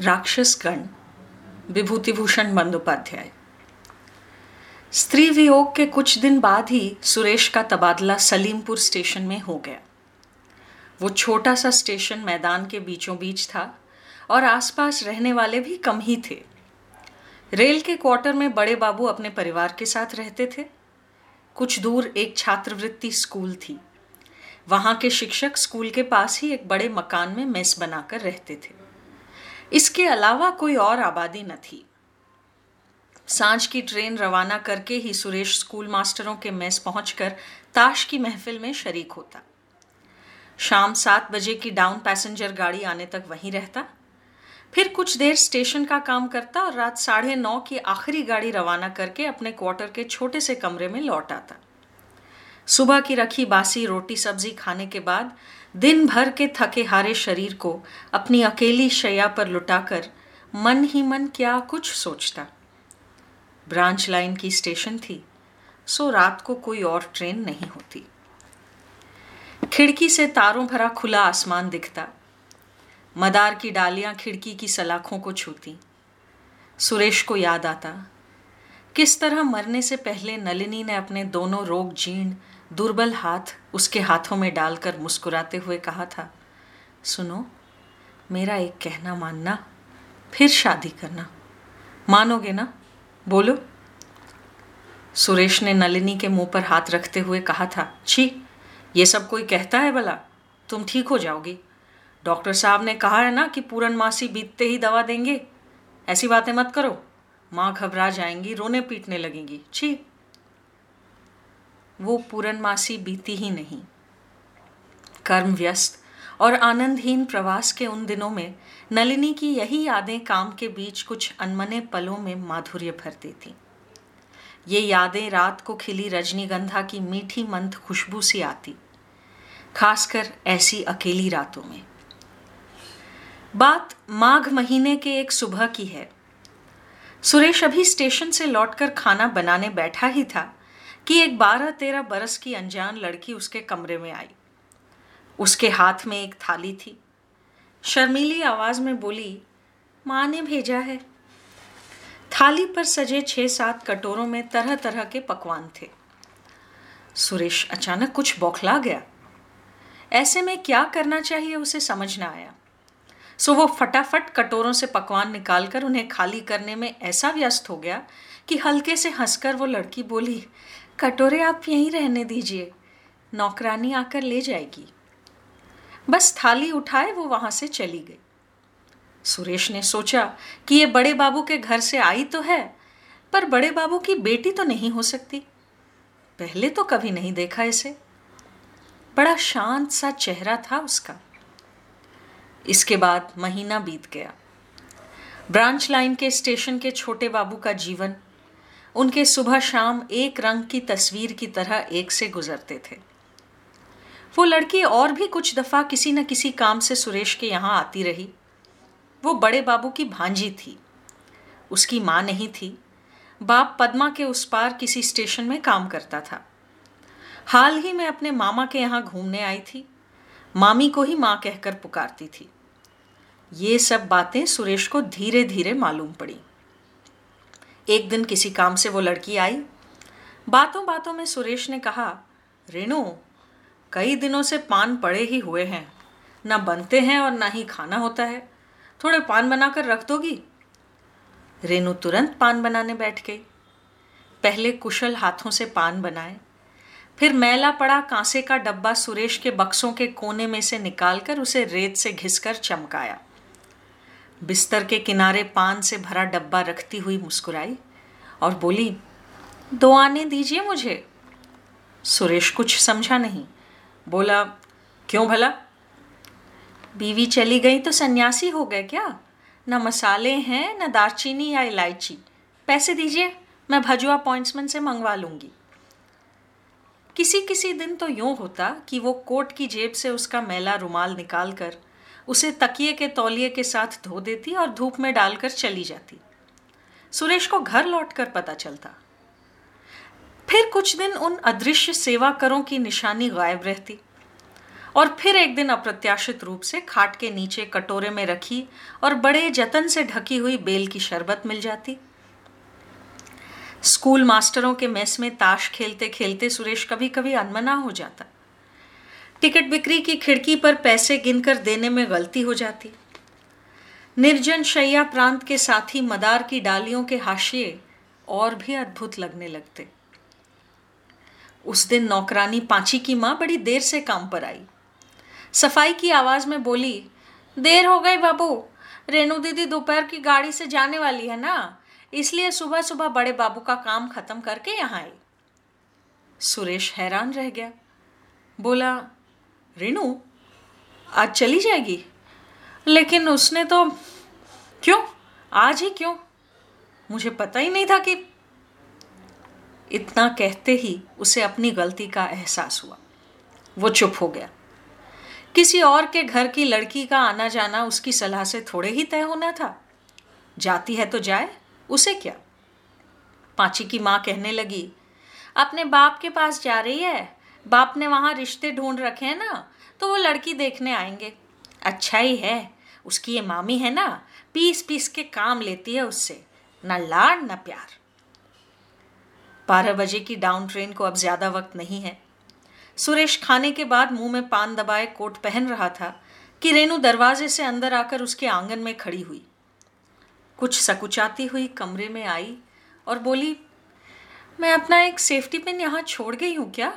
राक्षस गण विभूतिभूषण बंदोपाध्याय। स्त्री वियोग के कुछ दिन बाद ही सुरेश का तबादला सलीमपुर स्टेशन में हो गया। वो छोटा सा स्टेशन मैदान के बीचों बीच था और आसपास रहने वाले भी कम ही थे। रेल के क्वार्टर में बड़े बाबू अपने परिवार के साथ रहते थे। कुछ दूर एक छात्रवृत्ति स्कूल थी। वहाँ के शिक्षक स्कूल के पास ही एक बड़े मकान में मेस बनाकर रहते थे। इसके अलावा कोई और आबादी न थी। साँझ की ट्रेन रवाना करके ही सुरेश स्कूल मास्टरों के मेस पहुंचकर ताश की महफिल में शरीक होता। शाम सात बजे की डाउन पैसेंजर गाड़ी आने तक वहीं रहता। फिर कुछ देर स्टेशन का काम करता और रात साढ़े नौ की आखिरी गाड़ी रवाना करके अपने क्वार्टर के छोटे से कमरे में लौट आता। सुबह की रखी बासी रोटी सब्ज़ी खाने के बाद दिन भर के थके हारे शरीर को अपनी अकेली शैया पर लुटाकर मन ही मन क्या कुछ सोचता। ब्रांच लाइन की स्टेशन थी, सो रात को कोई और ट्रेन नहीं होती। खिड़की से तारों भरा खुला आसमान दिखता। मदार की डालियाँ खिड़की की सलाखों को छूती। सुरेश को याद आता, किस तरह मरने से पहले नलिनी ने अपने दोनों रोग जीर्ण दुर्बल हाथ उसके हाथों में डालकर मुस्कुराते हुए कहा था, सुनो, मेरा एक कहना मानना, फिर शादी करना। मानोगे ना? बोलो। सुरेश ने नलिनी के मुँह पर हाथ रखते हुए कहा था, छी, ये सब कोई कहता है भला? तुम ठीक हो जाओगी। डॉक्टर साहब ने कहा है ना कि पूरन मासी बीतते ही दवा देंगे। ऐसी बातें मत करो। माँ घबरा जाएँगी, रोने पीटने लगेंगी। छी। वो पूरनमासी बीती ही नहीं। कर्म व्यस्त और आनंदहीन प्रवास के उन दिनों में नलिनी की यही यादें काम के बीच कुछ अनमने पलों में माधुर्य भरती थी। ये यादें रात को खिली रजनीगंधा की मीठी मंद खुशबू सी आती, खासकर ऐसी अकेली रातों में। बात माघ महीने के एक सुबह की है। सुरेश अभी स्टेशन से लौटकर खाना बनाने बैठा ही था। कि एक बारह तेरह बरस की अनजान लड़की उसके कमरे में आई। उसके हाथ में एक थाली थी। शर्मीली आवाज़ में बोली, माँ ने भेजा है। थाली पर सजे छह सात कटोरों में तरह तरह के पकवान थे। सुरेश अचानक कुछ बौखला गया। ऐसे में क्या करना चाहिए उसे समझ ना आया। सो वो फटाफट कटोरों से पकवान निकालकर उन्हें खाली करने में ऐसा व्यस्त हो गया कि हल्के से हंसकर वो लड़की बोली कटोरे आप यहीं रहने दीजिए। नौकरानी आकर ले जाएगी। बस थाली उठाए, वो वहाँ से चली गई। सुरेश ने सोचा कि ये बड़े बाबू के घर से आई तो है, पर बड़े बाबू की बेटी तो नहीं हो सकती। पहले तो कभी नहीं देखा इसे। बड़ा शांत सा चेहरा था उसका। इसके बाद महीना बीत गया। ब्रांच लाइन के स्टेशन के छोटे बाबू का जीवन उनके सुबह शाम एक रंग की तस्वीर की तरह एक से गुजरते थे। वो लड़की और भी कुछ दफ़ा किसी न किसी काम से सुरेश के यहाँ आती रही। वो बड़े बाबू की भांजी थी। उसकी माँ नहीं थी। बाप पद्मा के उस पार किसी स्टेशन में काम करता था। हाल ही में अपने मामा के यहाँ घूमने आई थी। मामी को ही माँ कहकर पुकारती थी। ये सब बातें सुरेश को धीरे धीरे मालूम पड़ी। एक दिन किसी काम से वो लड़की आई। बातों बातों में सुरेश ने कहा, रेणु, कई दिनों से पान पड़े ही हुए हैं। ना बनते हैं और ना ही खाना होता है। थोड़े पान बनाकर रख दोगी? रेणु तुरंत पान बनाने बैठ गई। पहले कुशल हाथों से पान बनाए। फिर मैला पड़ा कांसे का डब्बा सुरेश के बक्सों के कोने में से निकालकर उसे रेत से घिसकर चमकाया। बिस्तर के किनारे पान से भरा डब्बा रखती हुई मुस्कुराई और बोली, दो आने दीजिए मुझे। सुरेश कुछ समझा नहीं, बोला, क्यों भला? बीवी चली गई तो सन्यासी हो गए क्या? न मसाले हैं, न दारचीनी या इलायची। पैसे दीजिए, मैं भजुआ पॉइंट्समैन से मंगवा लूँगी। किसी किसी दिन तो यूँ होता कि वो कोट की जेब से उसका मैला रुमाल निकालकर उसे तकिए के तौलिए के साथ धो देती और धूप में डालकर चली जाती। सुरेश को घर लौटकर पता चलता। फिर कुछ दिन उन अदृश्य सेवा करों की निशानी गायब रहती और फिर एक दिन अप्रत्याशित रूप से खाट के नीचे कटोरे में रखी और बड़े जतन से ढकी हुई बेल की शरबत मिल जाती। स्कूल मास्टरों के मेस में ताश खेलते खेलते सुरेश कभी कभी अनमना हो जाता। टिकट बिक्री की खिड़की पर पैसे गिनकर देने में गलती हो जाती। निर्जन शैया प्रांत के साथी मदार की डालियों के हाशिए और भी अद्भुत लगने लगते। उस दिन नौकरानी पांची की माँ बड़ी देर से काम पर आई। सफ़ाई की आवाज़ में बोली, देर हो गई बाबू, रेणु दीदी दोपहर की गाड़ी से जाने वाली है ना, इसलिए सुबह सुबह बड़े बाबू का काम खत्म करके यहाँ आई। सुरेश हैरान रह गया। बोला रेणु आज चली जाएगी? लेकिन उसने तो क्यों? आज ही क्यों? मुझे पता ही नहीं था कि इतना कहते ही उसे अपनी गलती का एहसास हुआ। वो चुप हो गया। किसी और के घर की लड़की का आना जाना उसकी सलाह से थोड़े ही तय होना था। जाती है तो जाए, उसे क्या? पाची की माँ कहने लगी, अपने बाप के पास जा रही है? बाप ने वहाँ रिश्ते ढूंढ रखे हैं ना तो वो लड़की देखने आएँगे। अच्छा ही है, उसकी ये मामी है ना पीस पीस के काम लेती है उससे, ना लाड, ना प्यार। बारह बजे की डाउन ट्रेन को अब ज़्यादा वक्त नहीं है। सुरेश खाने के बाद मुँह में पान दबाए कोट पहन रहा था कि रेणु दरवाजे से अंदर आकर उसके आँगन में खड़ी हुई। कुछ सकुचाती हुई कमरे में आई और बोली, मैं अपना एक सेफ्टी पिन यहाँ छोड़ गई हूँ क्या?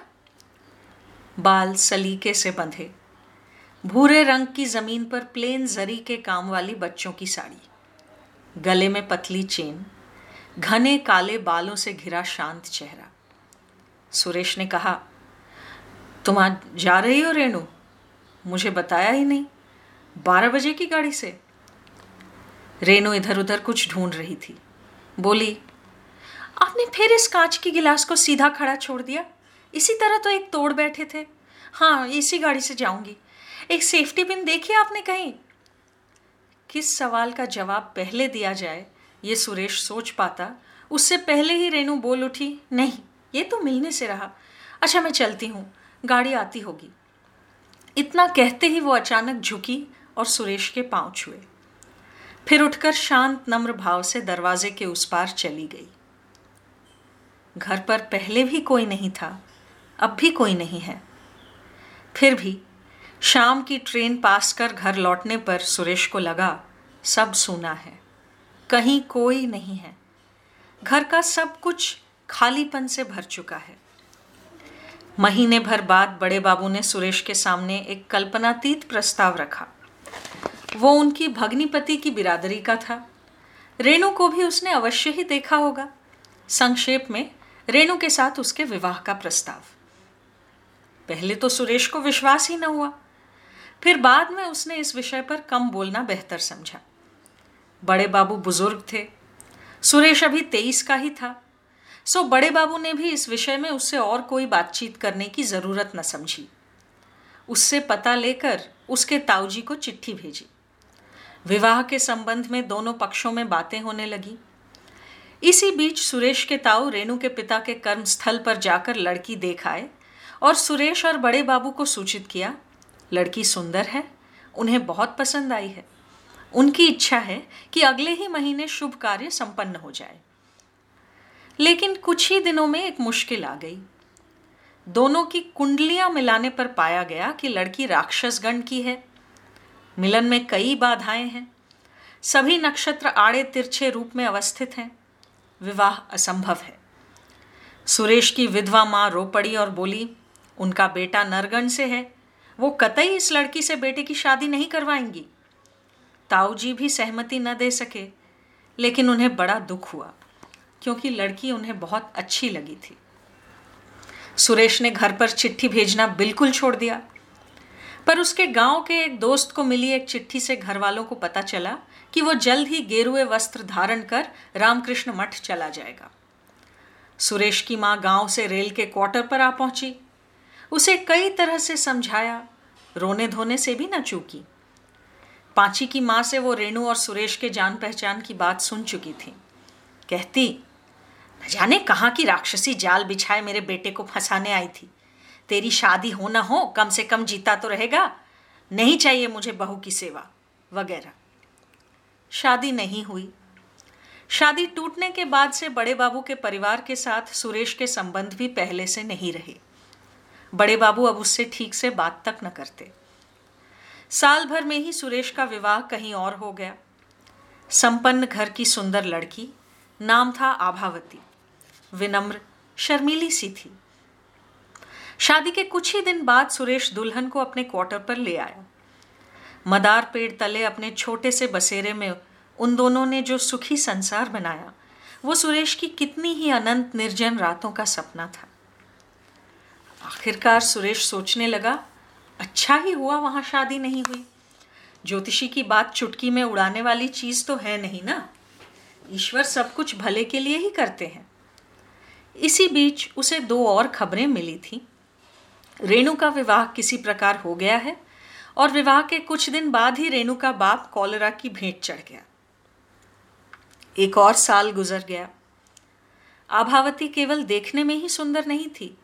बाल सलीके से बंधे। भूरे रंग की ज़मीन पर प्लेन जरी के काम वाली बच्चों की साड़ी। गले में पतली चेन, घने काले बालों से घिरा शांत चेहरा। सुरेश ने कहा, तुम आज जा रही हो रेणु? मुझे बताया ही नहीं। बारह बजे की गाड़ी से? रेणु इधर उधर कुछ ढूंढ रही थी। बोली, आपने फिर इस कांच की गिलास को सीधा खड़ा छोड़ दिया? इसी तरह तो एक तोड़ बैठे थे। हाँ इसी गाड़ी से जाऊँगी। एक सेफ्टी पिन देखी आपने कहीं? किस सवाल का जवाब पहले दिया जाए, ये सुरेश सोच पाता। उससे पहले ही रेणु बोल उठी, नहीं, ये तो मिलने से रहा। अच्छा मैं चलती हूँ। गाड़ी आती होगी। इतना कहते ही वो अचानक झुकी और सुरेश के पाँव छुए। फिर उठकर शांत, नम्र भाव से दरवाजे के उस पार चली गई। घर पर पहले भी कोई नहीं था। अब भी कोई नहीं है। फिर भी शाम की ट्रेन पास कर घर लौटने पर सुरेश को लगा, सब सुना है। कहीं कोई नहीं है। घर का सब कुछ खालीपन से भर चुका है। महीने भर बाद बड़े बाबू ने सुरेश के सामने एक कल्पनातीत प्रस्ताव रखा। वो उनकी भग्निपति की बिरादरी का था। रेणु को भी उसने अवश्य ही देखा होगा। संक्षेप में, रेणु के साथ उसके विवाह का प्रस्ताव। पहले तो सुरेश को विश्वास ही न हुआ। फिर बाद में उसने इस विषय पर कम बोलना बेहतर समझा। बड़े बाबू बुज़ुर्ग थे। सुरेश अभी तेईस का ही था। सो बड़े बाबू ने भी इस विषय में उससे और कोई बातचीत करने की ज़रूरत न समझी। उससे पता लेकर उसके ताऊजी को चिट्ठी भेजी। विवाह के संबंध में दोनों पक्षों में बातें होने लगी। इसी बीच सुरेश के ताऊ रेणु के पिता के कर्म स्थल पर जाकर लड़की देख आए। और सुरेश और बड़े बाबू को सूचित किया, लड़की सुंदर है, उन्हें बहुत पसंद आई है। उनकी इच्छा है कि अगले ही महीने शुभ कार्य संपन्न हो जाए। लेकिन कुछ ही दिनों में एक मुश्किल आ गई। दोनों की कुंडलियाँ मिलाने पर पाया गया कि लड़की राक्षसगण की है। मिलन में कई बाधाएँ हैं। सभी नक्षत्र आड़े तिरछे रूप में अवस्थित हैं। विवाह असंभव है। सुरेश की विधवा माँ रो पड़ी और बोली उनका बेटा नरगण से है। वो कतई इस लड़की से बेटे की शादी नहीं करवाएँगी। ताऊ जी भी सहमति न दे सके, लेकिन उन्हें बड़ा दुख हुआ, क्योंकि लड़की उन्हें बहुत अच्छी लगी थी। सुरेश ने घर पर चिट्ठी भेजना बिल्कुल छोड़ दिया। पर उसके गाँव के एक दोस्त को मिली एक चिट्ठी से घर वालों को पता चला कि वो जल्द ही गेरुए वस्त्र धारण कर रामकृष्ण मठ चला जाएगा। सुरेश की माँ गाँव से रेल के क्वार्टर पर आ पहुँची। उसे कई तरह से समझाया रोने धोने से भी न चूकी। पांची की माँ से वो रेणु और सुरेश के जान पहचान की बात सुन चुकी थी। कहती, न जाने कहाँ की राक्षसी जाल बिछाए मेरे बेटे को फंसाने आई थी। तेरी शादी हो ना हो, कम से कम जीता तो रहेगा। नहीं चाहिए मुझे बहू की सेवा, वगैरह। शादी नहीं हुई। शादी टूटने के बाद से बड़े बाबू के परिवार के साथ सुरेश के संबंध भी पहले से नहीं रहे। बड़े बाबू अब उससे ठीक से बात तक न करते। साल भर में ही सुरेश का विवाह कहीं और हो गया। संपन्न घर की सुंदर लड़की, नाम था आभावती। विनम्र, शर्मीली सी थी। शादी के कुछ ही दिन बाद सुरेश दुल्हन को अपने क्वार्टर पर ले आया। मदार पेड़ तले अपने छोटे से बसेरे में उन दोनों ने जो सुखी संसार बनाया, वो सुरेश की कितनी ही अनंत निर्जन रातों का सपना था। आखिरकार सुरेश सोचने लगा अच्छा ही हुआ वहाँ शादी नहीं हुई। ज्योतिषी की बात चुटकी में उड़ाने वाली चीज़ तो है नहीं ना? ईश्वर सब कुछ भले के लिए ही करते हैं। इसी बीच उसे दो और खबरें मिली थी। रेणु का विवाह किसी प्रकार हो गया है और विवाह के कुछ दिन बाद ही रेणु का बाप कॉलरा की भेंट चढ़ गया। एक और साल गुजर गया। आभावती केवल देखने में ही सुंदर नहीं थी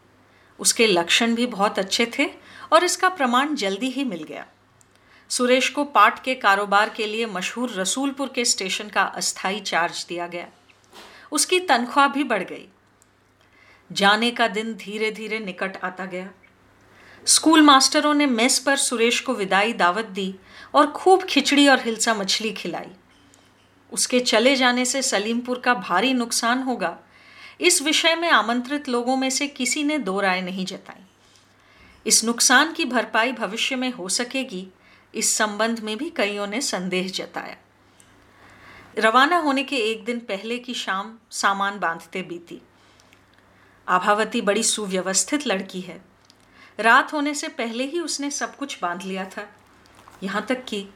उसके लक्षण भी बहुत अच्छे थे और इसका प्रमाण जल्दी ही मिल गया। सुरेश को पाट के कारोबार के लिए मशहूर रसूलपुर के स्टेशन का अस्थाई चार्ज दिया गया। उसकी तनख्वाह भी बढ़ गई। जाने का दिन धीरे धीरे निकट आता गया। स्कूल मास्टरों ने मेस पर सुरेश को विदाई दावत दी और खूब खिचड़ी और हिलसा मछली खिलाई। उसके चले जाने से सलीमपुर का भारी नुकसान होगा इस विषय में आमंत्रित लोगों में से किसी ने दो राय नहीं जताई। इस नुकसान की भरपाई भविष्य में हो सकेगी, इस संबंध में भी कईयों ने संदेह जताया। रवाना होने के एक दिन पहले की शाम सामान बांधते बीती। आभावती बड़ी सुव्यवस्थित लड़की है। रात होने से पहले ही उसने सब कुछ बाँध लिया था। यहाँ तक कि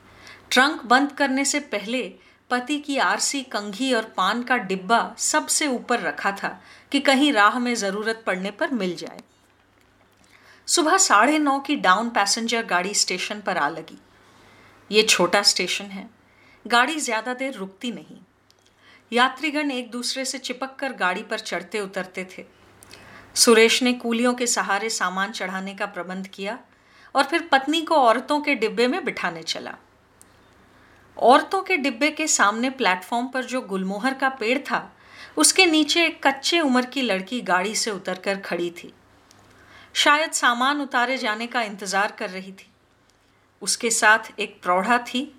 ट्रंक बंद करने से पहले पति की आरसी कंघी और पान का डिब्बा सबसे ऊपर रखा था कि कहीं राह में ज़रूरत पड़ने पर मिल जाए। सुबह साढ़े नौ की डाउन पैसेंजर गाड़ी स्टेशन पर आ लगी। ये छोटा स्टेशन है। गाड़ी ज़्यादा देर रुकती नहीं। यात्रीगण एक दूसरे से चिपक कर गाड़ी पर चढ़ते उतरते थे। सुरेश ने कूलियों के सहारे सामान चढ़ाने का प्रबंध किया और फिर पत्नी को औरतों के डिब्बे में बिठाने चला। औरतों के डिब्बे के सामने प्लेटफॉर्म पर जो गुलमोहर का पेड़ था, उसके नीचे एक कच्चे उम्र की लड़की गाड़ी से उतरकर खड़ी थी। शायद सामान उतारे जाने का इंतज़ार कर रही थी। उसके साथ एक प्रौढ़ा थी,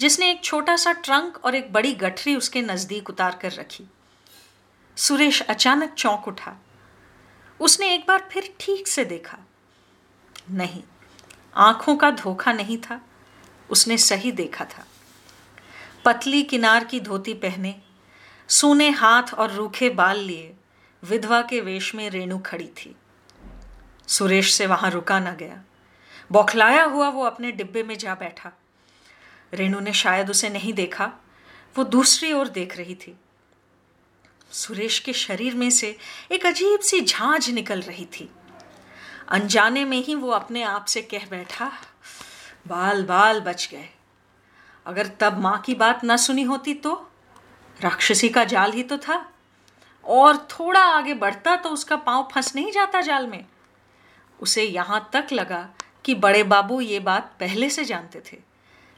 जिसने एक छोटा सा ट्रंक और एक बड़ी गठरी उसके नज़दीक उतार कर रखी। सुरेश अचानक चौंक उठा। उसने एक बार फिर ठीक से देखा। नहीं, आँखों का धोखा नहीं था। उसने सही देखा था। पतली किनार की धोती पहने, सूने हाथ और रूखे बाल लिए, विधवा के वेश में रेणु खड़ी थी। सुरेश से वहाँ रुका ना गया। बौखलाया हुआ वो अपने डिब्बे में जा बैठा। रेणु ने शायद उसे नहीं देखा, वो दूसरी ओर देख रही थी। सुरेश के शरीर में से एक अजीब सी झांझ निकल रही थी। अनजाने में ही वो अपने आप से कह बैठा बाल बाल बच गए। अगर तब माँ की बात न सुनी होती तो? राक्षसी का जाल ही तो था। और थोड़ा आगे बढ़ता तो उसका पाँव फंस नहीं जाता जाल में। उसे यहाँ तक लगा कि बड़े बाबू ये बात पहले से जानते थे,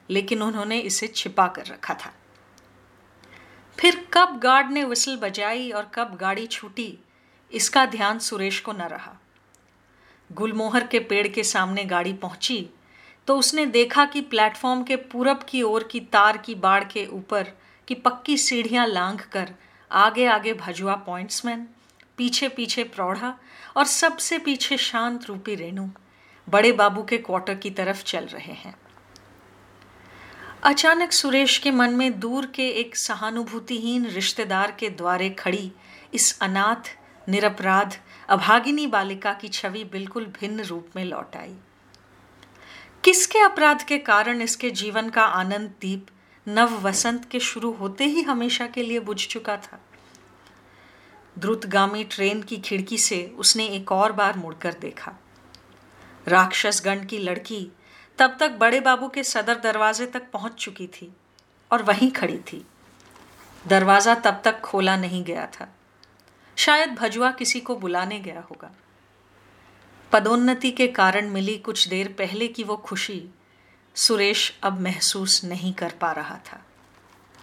लेकिन उन्होंने इसे छिपा कर रखा था। फिर कब गार्ड ने विसल बजाई और कब गाड़ी छूटी, इसका ध्यान सुरेश को न रहा। गुलमोहर के पेड़ के सामने गाड़ी पहुँची तो उसने देखा कि प्लेटफॉर्म के पूरब की ओर की तार की बाड़ के ऊपर की पक्की सीढ़ियाँ लांघ कर आगे आगे भजुआ पॉइंट्समैन पीछे पीछे प्रौढ़ा और सबसे पीछे शांत रूपी रेणु बड़े बाबू के क्वार्टर की तरफ़ चल रहे हैं। अचानक सुरेश के मन में दूर के एक सहानुभूतिहीन रिश्तेदार के द्वारे खड़ी इस अनाथ, निरपराध, अभागिनी बालिका की छवि बिल्कुल भिन्न रूप में लौट आई। किसके अपराध के कारण इसके जीवन का आनंद दीप नव वसंत के शुरू होते ही हमेशा के लिए बुझ चुका था? द्रुतगामी ट्रेन की खिड़की से उसने एक और बार मुड़कर देखा। राक्षसगण की लड़की तब तक बड़े बाबू के सदर दरवाजे तक पहुँच चुकी थी और वहीं खड़ी थी। दरवाज़ा तब तक खोला नहीं गया था। शायद भजुआ किसी को बुलाने गया होगा। पदोन्नति के कारण मिली कुछ देर पहले की वो खुशी, सुरेश अब महसूस नहीं कर पा रहा था।